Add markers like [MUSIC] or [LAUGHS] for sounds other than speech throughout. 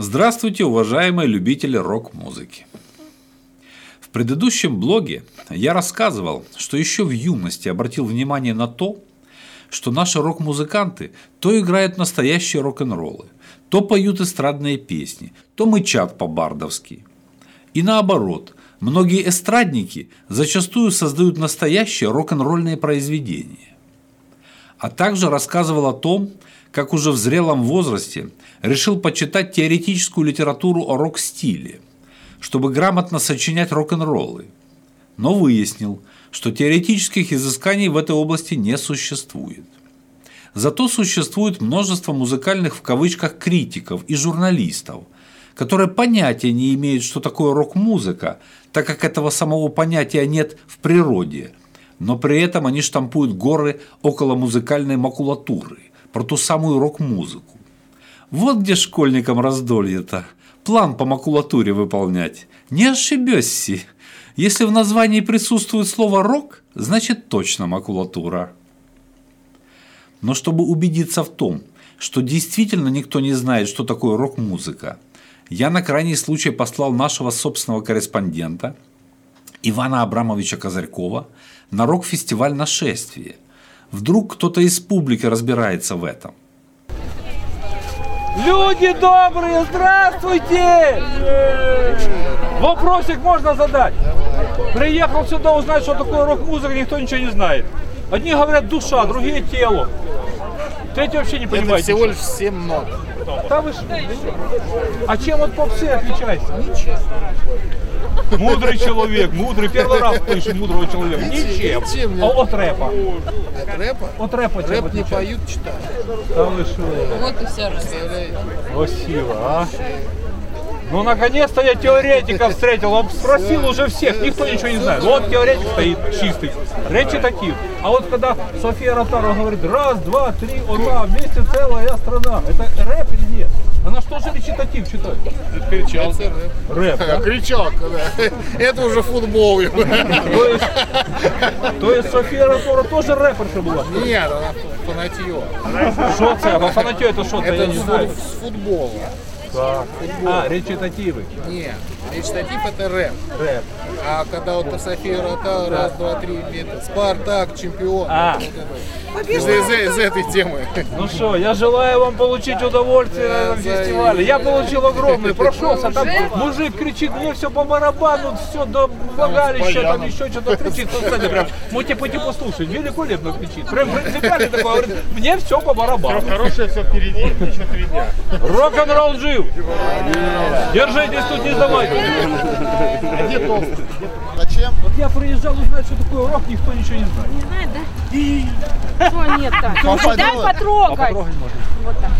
Здравствуйте, уважаемые любители рок-музыки. В предыдущем блоге я рассказывал, что еще в юности обратил внимание на то, что наши рок-музыканты то играют настоящие рок-н-роллы, то поют эстрадные песни, то мычат по-бардовски. И наоборот, многие эстрадники зачастую создают настоящие рок-н-ролльные произведения. А также рассказывал о том, как уже в зрелом возрасте решил почитать теоретическую литературу о рок-стиле, чтобы грамотно сочинять рок-н-роллы. Но выяснил, что теоретических изысканий в этой области не существует. Зато существует множество музыкальных в кавычках критиков и журналистов, которые понятия не имеют, что такое рок-музыка, так как этого самого понятия нет в природе, но при этом они штампуют горы около музыкальной макулатуры про ту самую рок-музыку. Вот где школьникам раздолье-то. План по макулатуре выполнять. Не ошибешься. Если в названии присутствует слово «рок», значит точно макулатура. Но чтобы убедиться в том, что действительно никто не знает, что такое рок-музыка, я на крайний случай послал нашего собственного корреспондента Ивана Абрамовича Козырькова на рок-фестиваль «Нашествие». Вдруг кто-то из публики разбирается в этом. Люди добрые, здравствуйте! Вопросик можно задать? Приехал сюда узнать, что такое рок-музыка, никто ничего не знает. Одни говорят душа, другие тело. Третьи вообще не Это понимаете. всего лишь 7 нот. Да вы? А чем от попсы отличается? Мудрый человек, мудрый. Первый раз слышу мудрого человека. Ничем. Ничем не- А от рэпа? От рэпа? От рэпа Рэп не поют, читают. Да вы что? Вот и вся разница. Представляете? Красиво, а? Ну, наконец-то я теоретика встретил. Он спросил уже всех, никто ничего не знает. Вот теоретик стоит чистый, речитатив. А вот когда София Ротарова говорит, раз, два, три, одна, вместе целая страна. Это рэп или нет? Она что же речитатив читает? Кричал. Рэп, да? Кричал, когда. Это уже футбол. То есть, то есть София Ротарова тоже рэперша была? Нет, она фанатье. Це? А это я Это с знаю. фут- с футбола. Так. А, речитативы. Нет, речитатив это рэп. Рэп. А когда вот по Софии Рота, раз, два, три, метод, Спартак, чемпион. А. Вот это. Из, из- из этой темы. Ну что, я желаю вам получить удовольствие на этом фестивале. Я получил огромное, прошелся, там мужик кричит, мне все по барабану, все до влагалища, там еще что-то кричит. Ну, кстати, прям, можете пойти послушать, великолепно кричит. Прям принципиально такой, говорит, мне все по барабану. Хорошее все впереди, отлично впереди. Рок-н-ролл жив. Держитесь тут, не сдавайте. Зачем? Вот я приезжал узнать, что такое рок, никто ничего не знает. Не знает, да? Что нет так? Дай А потрогать. потрогать можно. Вот так.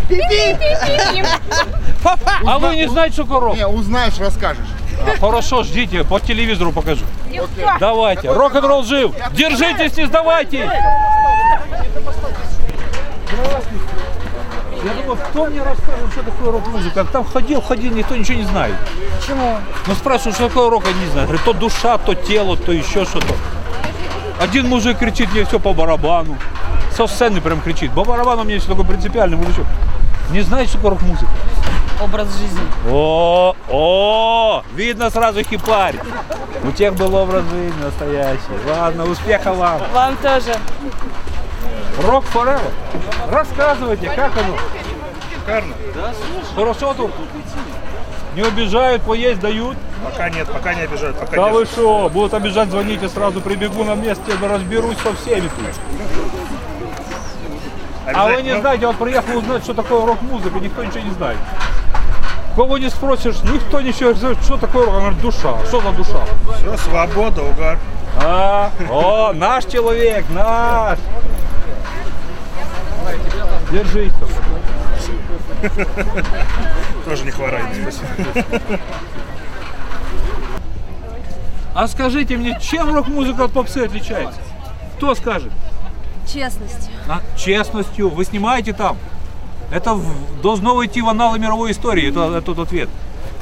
А вы не знаете, что такое рок? Не, узнаешь, расскажешь. А, Хорошо, ждите, по телевизору покажу. Давайте, рок-н-ролл жив. Держитесь, не сдавайтесь. Я думаю, кто мне расскажет, что такое рок-музыка? Там ходил, ходил, никто ничего не знает. Почему? Ну спрашиваю, что такое рок, они не знают. Говорит, то душа, то тело, то еще что-то. Один мужик кричит, мне все по барабану. Со сцены прям кричит. По барабану мне все такой принципиальный мужичок. Не знаете, что такое рок-музыка? Образ жизни. О, о, видно сразу хипарь. У тех был образ жизни настоящий. Ладно, успеха вам. Вам тоже. Рок forever. Рассказывайте, как оно? Шикарно. Хорошо тут? Не обижают, поесть дают? Пока нет, пока не обижают, пока Да нет. вы что, будут обижать, звоните, сразу прибегу на месте, разберусь со всеми тут. А вы не знаете, вот приехал узнать, что такое рок-музыка, никто ничего не знает. Кого не спросишь, никто ничего не знает, что такое рок. Говорит, душа. Что за душа? Все, свобода, угар. А, о, наш человек, наш. Держись только. [LAUGHS] Тоже не хворайте, спасибо. А скажите мне, чем рок-музыка от попсы отличается? Кто скажет? Честность. А, честностью. Вы снимаете там. Это в- должно войти в аналы мировой истории, это, этот ответ.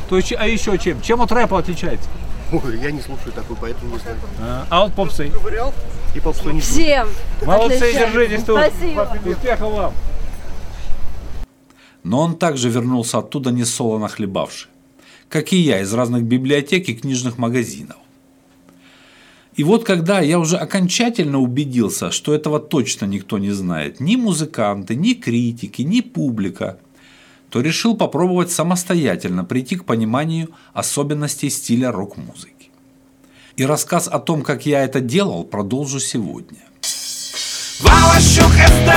То есть, а еще чем? Чем от рэпа отличается? Ой, я не слушаю такой, поэтому не знаю. А, а от попсы? И попсу не слушаю. Всем. Молодцы, Отлично. держитесь тут. Спасибо. Успехов вам. Но он также вернулся оттуда несолоно хлебавший, как и я из разных библиотек и книжных магазинов. И вот когда я уже окончательно убедился, что этого точно никто не знает, ни музыканты, ни критики, ни публика, то решил попробовать самостоятельно прийти к пониманию особенностей стиля рок-музыки. И рассказ о том, как я это делал, продолжу сегодня. Валащук СД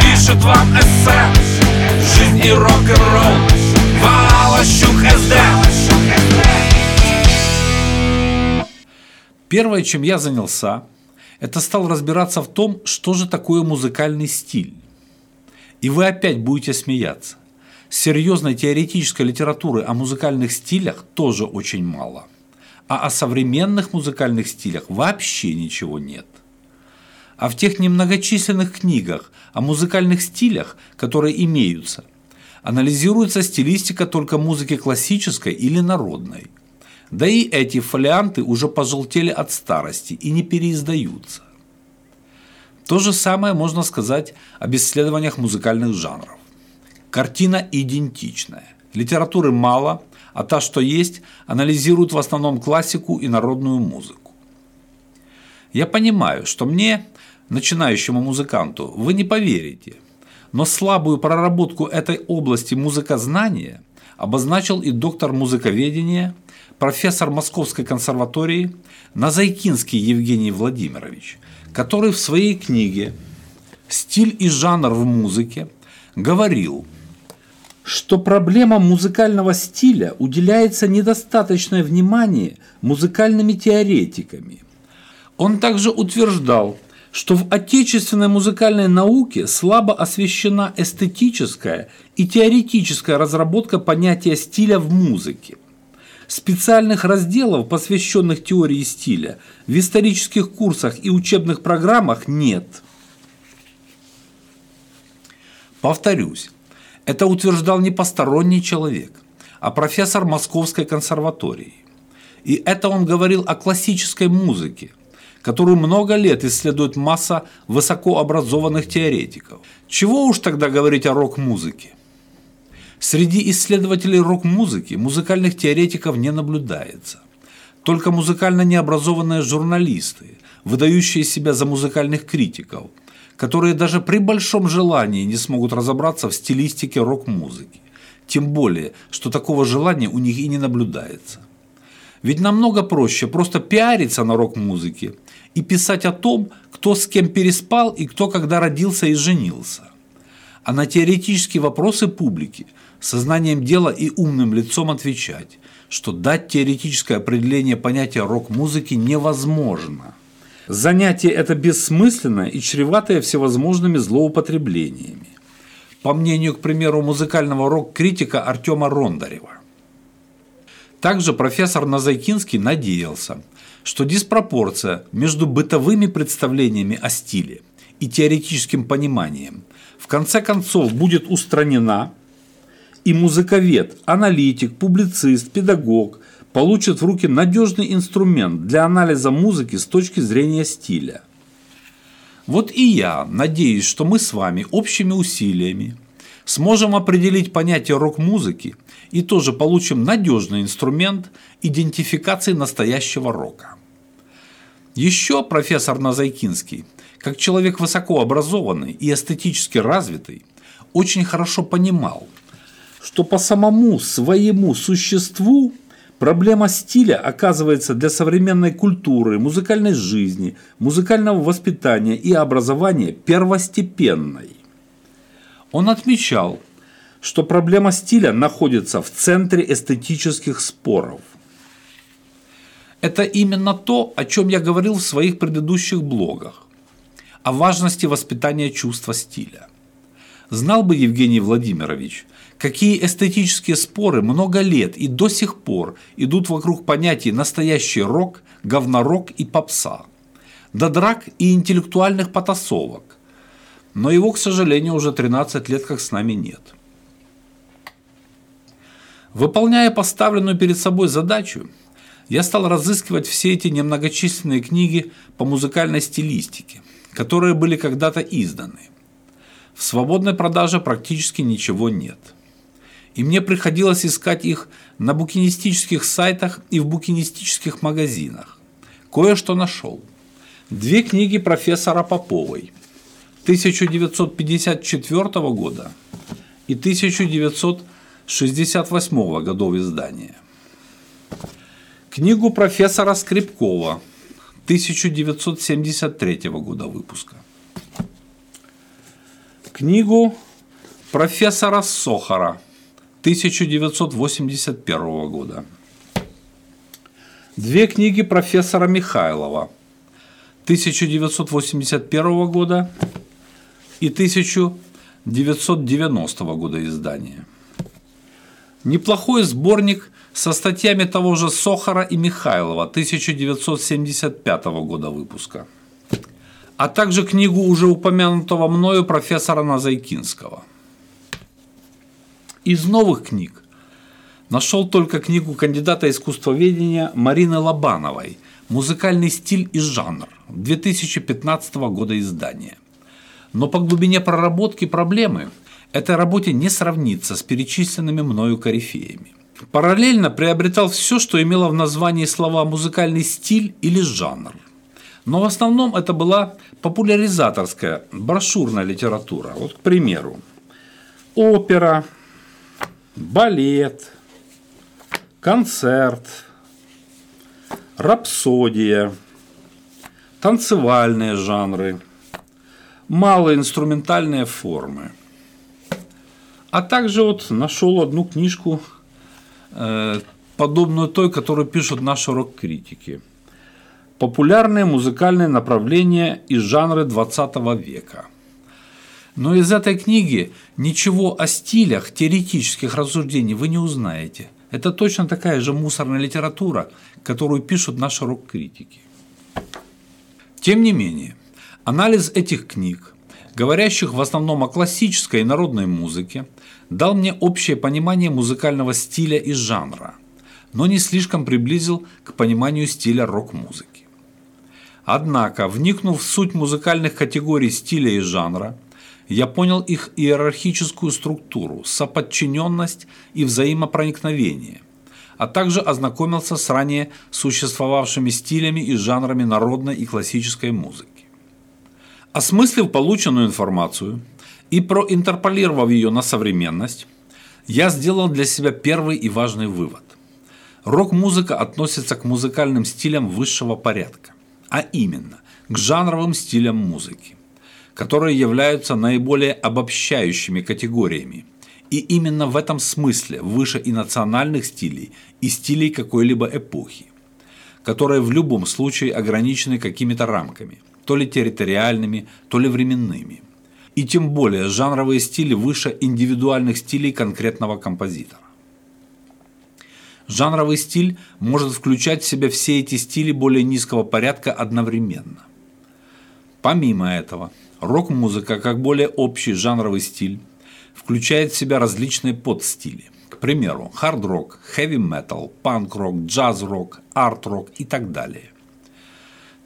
пишет вам эссе и рок-н-ролл Валащук СД Первое, чем я занялся, это стал разбираться в том, что же такое музыкальный стиль. И вы опять будете смеяться. Серьезной теоретической литературы о музыкальных стилях тоже очень мало. А о современных музыкальных стилях вообще ничего нет. А в тех немногочисленных книгах о музыкальных стилях, которые имеются, анализируется стилистика только музыки классической или народной. Да и эти фолианты уже пожелтели от старости и не переиздаются. То же самое можно сказать об исследованиях музыкальных жанров. Картина идентичная. Литературы мало, а та, что есть, анализирует в основном классику и народную музыку. Я понимаю, что мне, начинающему музыканту, вы не поверите, но слабую проработку этой области музыкознания обозначил и доктор музыковедения, профессор Московской консерватории Назайкинский Евгений Владимирович, который в своей книге «Стиль и жанр в музыке» говорил, что проблема музыкального стиля уделяется недостаточное внимание музыкальными теоретиками. Он также утверждал, что в отечественной музыкальной науке слабо освещена эстетическая и теоретическая разработка понятия стиля в музыке. Специальных разделов, посвященных теории стиля, в исторических курсах и учебных программах нет. Повторюсь, это утверждал не посторонний человек, а профессор Московской консерватории. И это он говорил о классической музыке, которую много лет исследует масса высокообразованных теоретиков. Чего уж тогда говорить о рок-музыке? Среди исследователей рок-музыки музыкальных теоретиков не наблюдается. Только музыкально необразованные журналисты, выдающие себя за музыкальных критиков, которые даже при большом желании не смогут разобраться в стилистике рок-музыки. Тем более, что такого желания у них и не наблюдается. Ведь намного проще просто пиариться на рок-музыке и писать о том, кто с кем переспал и кто когда родился и женился. А на теоретические вопросы публики сознанием дела и умным лицом отвечать, что дать теоретическое определение понятия рок-музыки невозможно. Занятие это бессмысленное и чреватое всевозможными злоупотреблениями. По мнению, к примеру, музыкального рок-критика Артема Рондарева. Также профессор Назайкинский надеялся, что диспропорция между бытовыми представлениями о стиле и теоретическим пониманием в конце концов будет устранена – и музыковед, аналитик, публицист, педагог получат в руки надежный инструмент для анализа музыки с точки зрения стиля. Вот и я надеюсь, что мы с вами общими усилиями сможем определить понятие рок-музыки и тоже получим надежный инструмент идентификации настоящего рока. Еще профессор Назайкинский, как человек высокообразованный и эстетически развитый, очень хорошо понимал – что по самому своему существу проблема стиля оказывается для современной культуры, музыкальной жизни, музыкального воспитания и образования первостепенной. Он отмечал, что проблема стиля находится в центре эстетических споров. Это именно то, о чем я говорил в своих предыдущих блогах, о важности воспитания чувства стиля. Знал бы Евгений Владимирович – Какие эстетические споры много лет и до сих пор идут вокруг понятий настоящий рок, говнорок и попса. До драк и интеллектуальных потасовок. Но его, к сожалению, уже 13 лет как с нами нет. Выполняя поставленную перед собой задачу, я стал разыскивать все эти немногочисленные книги по музыкальной стилистике, которые были когда-то изданы – в свободной продаже практически ничего нет. И мне приходилось искать их на букинистических сайтах и в букинистических магазинах. Кое-что нашел. Две книги профессора Поповой 1954 года и 1968 годов издания. Книгу профессора Скрипкова 1973 года выпуска. Книгу профессора Сохара 1981 года. Две книги профессора Михайлова 1981 года и 1990 года издания. Неплохой сборник со статьями того же Сохара и Михайлова 1975 года выпуска, а также книгу уже упомянутого мною профессора Назайкинского. Из новых книг нашел только книгу кандидата искусствоведения Марины Лобановой «Музыкальный стиль и жанр» 2015 года издания. Но по глубине проработки проблемы этой работе не сравнится с перечисленными мною корифеями. Параллельно приобретал все, что имело в названии слова «музыкальный стиль» или «жанр». Но в основном это была популяризаторская, брошюрная литература. Вот, к примеру, опера, балет, концерт, рапсодия, танцевальные жанры, малоинструментальные формы. А также вот нашел одну книжку – Э, подобную той, которую пишут наши рок-критики. Популярные музыкальные направления и жанры 20 века. Но из этой книги ничего о стилях теоретических рассуждений вы не узнаете. Это точно такая же мусорная литература, которую пишут наши рок-критики. Тем не менее, анализ этих книг, говорящих в основном о классической и народной музыке, дал мне общее понимание музыкального стиля и жанра, но не слишком приблизил к пониманию стиля рок-музыки. Однако, вникнув в суть музыкальных категорий стиля и жанра, я понял их иерархическую структуру, соподчиненность и взаимопроникновение, а также ознакомился с ранее существовавшими стилями и жанрами народной и классической музыки. Осмыслив полученную информацию – и проинтерполировав ее на современность, я сделал для себя первый и важный вывод. Рок-музыка относится к музыкальным стилям высшего порядка, а именно к жанровым стилям музыки, которые являются наиболее обобщающими категориями. И именно в этом смысле выше и национальных стилей, и стилей какой-либо эпохи, которые в любом случае ограничены какими-то рамками, то ли территориальными, то ли временными и тем более жанровые стили выше индивидуальных стилей конкретного композитора. Жанровый стиль может включать в себя все эти стили более низкого порядка одновременно. Помимо этого, рок-музыка как более общий жанровый стиль включает в себя различные подстили. К примеру, хард-рок, хэви-метал, панк-рок, джаз-рок, арт-рок и так далее.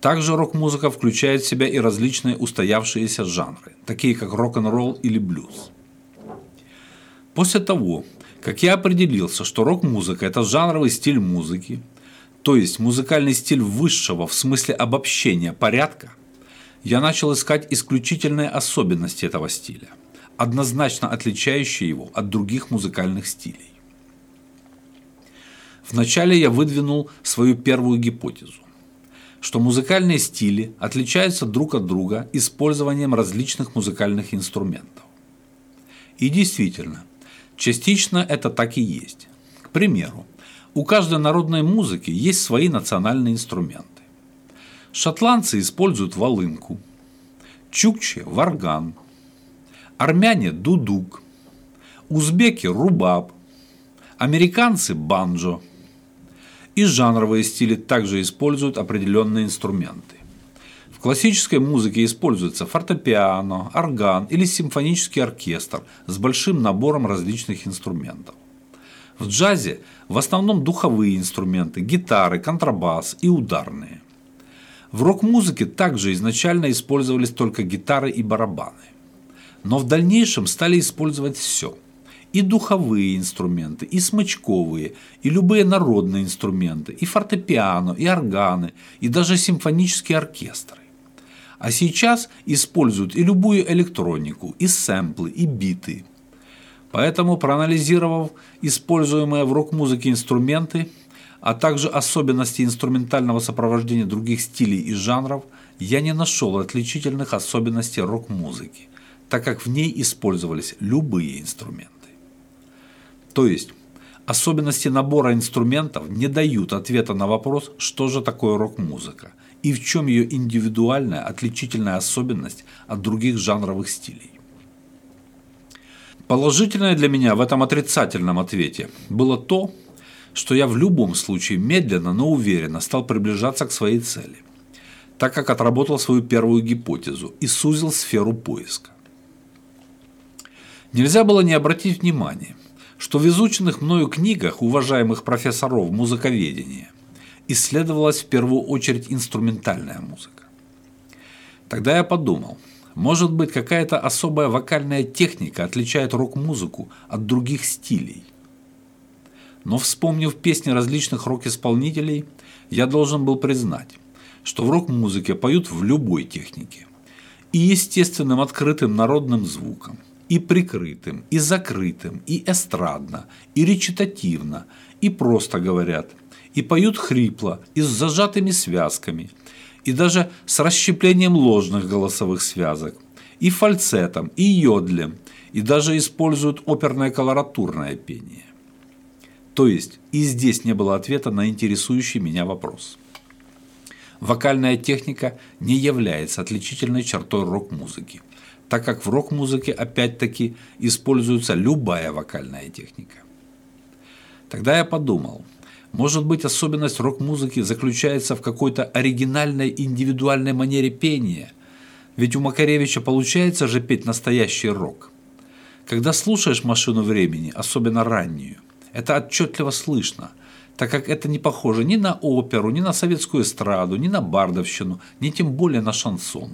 Также рок-музыка включает в себя и различные устоявшиеся жанры, такие как рок-н-ролл или блюз. После того, как я определился, что рок-музыка – это жанровый стиль музыки, то есть музыкальный стиль высшего в смысле обобщения порядка, я начал искать исключительные особенности этого стиля, однозначно отличающие его от других музыкальных стилей. Вначале я выдвинул свою первую гипотезу что музыкальные стили отличаются друг от друга использованием различных музыкальных инструментов. И действительно, частично это так и есть. К примеру, у каждой народной музыки есть свои национальные инструменты. Шотландцы используют волынку, чукчи – варган, армяне – дудук, узбеки – рубаб, американцы – банджо – и жанровые стили также используют определенные инструменты. В классической музыке используется фортепиано, орган или симфонический оркестр с большим набором различных инструментов. В джазе в основном духовые инструменты, гитары, контрабас и ударные. В рок-музыке также изначально использовались только гитары и барабаны. но в дальнейшем стали использовать все. И духовые инструменты, и смычковые, и любые народные инструменты, и фортепиано, и органы, и даже симфонические оркестры. А сейчас используют и любую электронику, и сэмплы, и биты. Поэтому, проанализировав используемые в рок-музыке инструменты, а также особенности инструментального сопровождения других стилей и жанров, я не нашел отличительных особенностей рок-музыки, так как в ней использовались любые инструменты. То есть, особенности набора инструментов не дают ответа на вопрос, что же такое рок-музыка и в чем ее индивидуальная отличительная особенность от других жанровых стилей. Положительное для меня в этом отрицательном ответе было то, что я в любом случае медленно, но уверенно стал приближаться к своей цели, так как отработал свою первую гипотезу и сузил сферу поиска. Нельзя было не обратить внимания, что в изученных мною книгах уважаемых профессоров музыковедения исследовалась в первую очередь инструментальная музыка. Тогда я подумал, может быть какая-то особая вокальная техника отличает рок-музыку от других стилей – но вспомнив песни различных рок-исполнителей, я должен был признать, что в рок-музыке поют в любой технике. И естественным открытым народным звуком, и прикрытым, и закрытым, и эстрадно, и речитативно, и просто говорят, и поют хрипло, и с зажатыми связками, и даже с расщеплением ложных голосовых связок, и фальцетом, и йодлем, и даже используют оперное колоратурное пение. То есть и здесь не было ответа на интересующий меня вопрос. Вокальная техника не является отличительной чертой рок-музыки, так как в рок-музыке опять-таки используется любая вокальная техника. Тогда я подумал, может быть особенность рок-музыки заключается в какой-то оригинальной индивидуальной манере пения, ведь у Макаревича получается же петь настоящий рок. Когда слушаешь «Машину времени», особенно раннюю, это отчетливо слышно, так как это не похоже ни на оперу, ни на советскую эстраду, ни на бардовщину, ни тем более на шансон.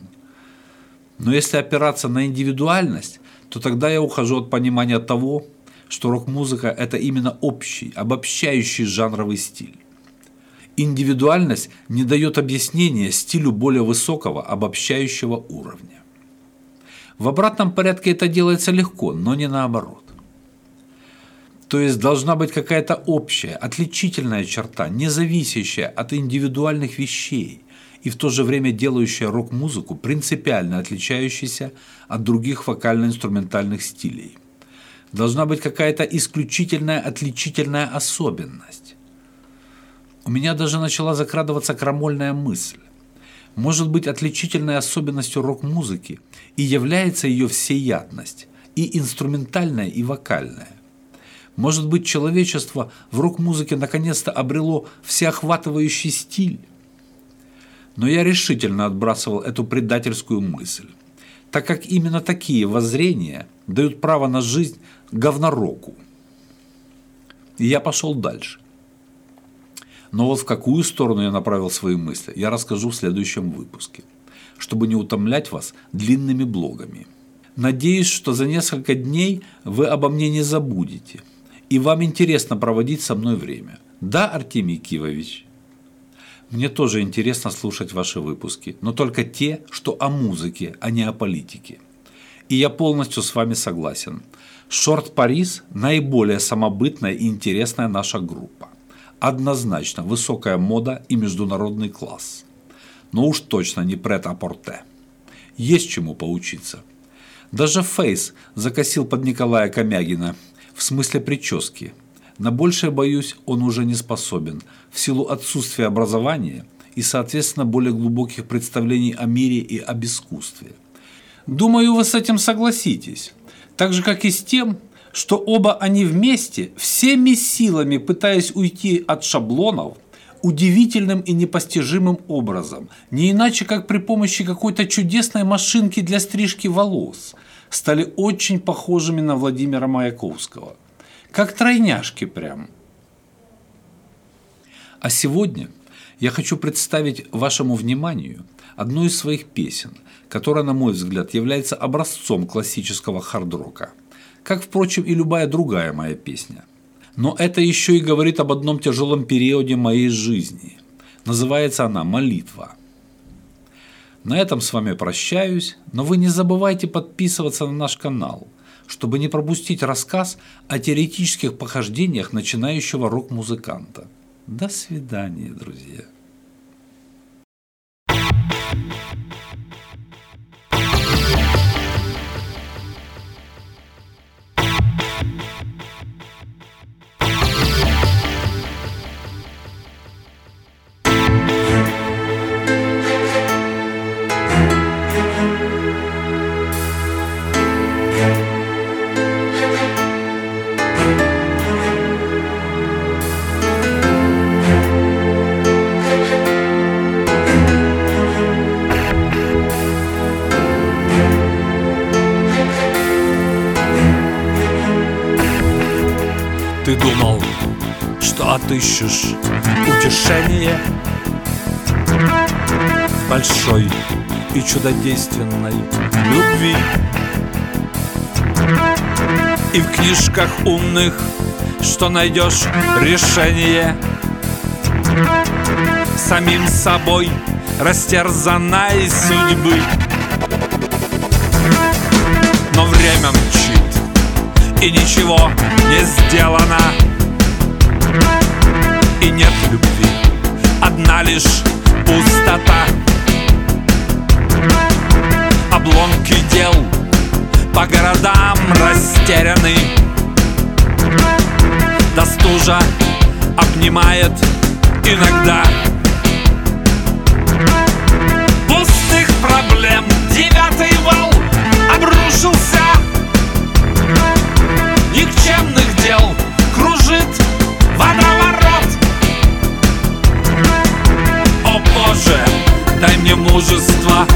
Но если опираться на индивидуальность, то тогда я ухожу от понимания того, что рок-музыка – это именно общий, обобщающий жанровый стиль. Индивидуальность не дает объяснения стилю более высокого, обобщающего уровня. В обратном порядке это делается легко, но не наоборот. То есть должна быть какая-то общая, отличительная черта, не зависящая от индивидуальных вещей и в то же время делающая рок-музыку принципиально отличающейся от других вокально-инструментальных стилей. Должна быть какая-то исключительная отличительная особенность. У меня даже начала закрадываться крамольная мысль. Может быть, отличительной особенностью рок-музыки и является ее всеядность, и инструментальная, и вокальная. Может быть, человечество в рок-музыке наконец-то обрело всеохватывающий стиль? Но я решительно отбрасывал эту предательскую мысль, так как именно такие воззрения дают право на жизнь говнороку. И я пошел дальше. Но вот в какую сторону я направил свои мысли, я расскажу в следующем выпуске, чтобы не утомлять вас длинными блогами. Надеюсь, что за несколько дней вы обо мне не забудете – и вам интересно проводить со мной время. Да, Артемий Кивович? Мне тоже интересно слушать ваши выпуски, но только те, что о музыке, а не о политике. И я полностью с вами согласен. Шорт Парис – наиболее самобытная и интересная наша группа. Однозначно высокая мода и международный класс. Но уж точно не прет-а-порте. Есть чему поучиться. Даже Фейс закосил под Николая Комягина в смысле прически. На большее, боюсь, он уже не способен в силу отсутствия образования и, соответственно, более глубоких представлений о мире и об искусстве. Думаю, вы с этим согласитесь. Так же, как и с тем, что оба они вместе, всеми силами пытаясь уйти от шаблонов, удивительным и непостижимым образом, не иначе как при помощи какой-то чудесной машинки для стрижки волос – стали очень похожими на Владимира Маяковского. Как тройняшки прям. А сегодня я хочу представить вашему вниманию одну из своих песен, которая, на мой взгляд, является образцом классического хард-рока, как, впрочем, и любая другая моя песня. Но это еще и говорит об одном тяжелом периоде моей жизни. Называется она «Молитва». На этом с вами прощаюсь, но вы не забывайте подписываться на наш канал, чтобы не пропустить рассказ о теоретических похождениях начинающего рок-музыканта. До свидания, друзья. Отыщешь утешение большой и чудодейственной любви. И в книжках умных, что найдешь решение Самим собой растерзанной судьбы. Но время мчит и ничего не сделано И нет любви, одна лишь пустота. Обломки дел по городам растеряны. Да стужа обнимает иногда. Пустых проблем девятый вал обрушился. Никчемных Боже, дай мне мужество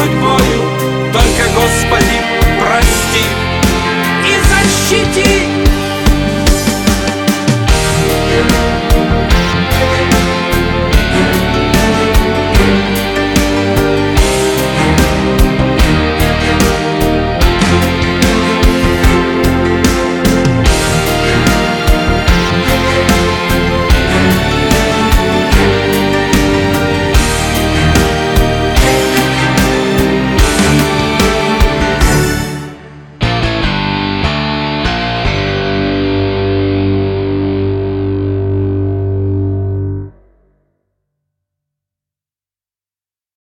судьбою. Только Господь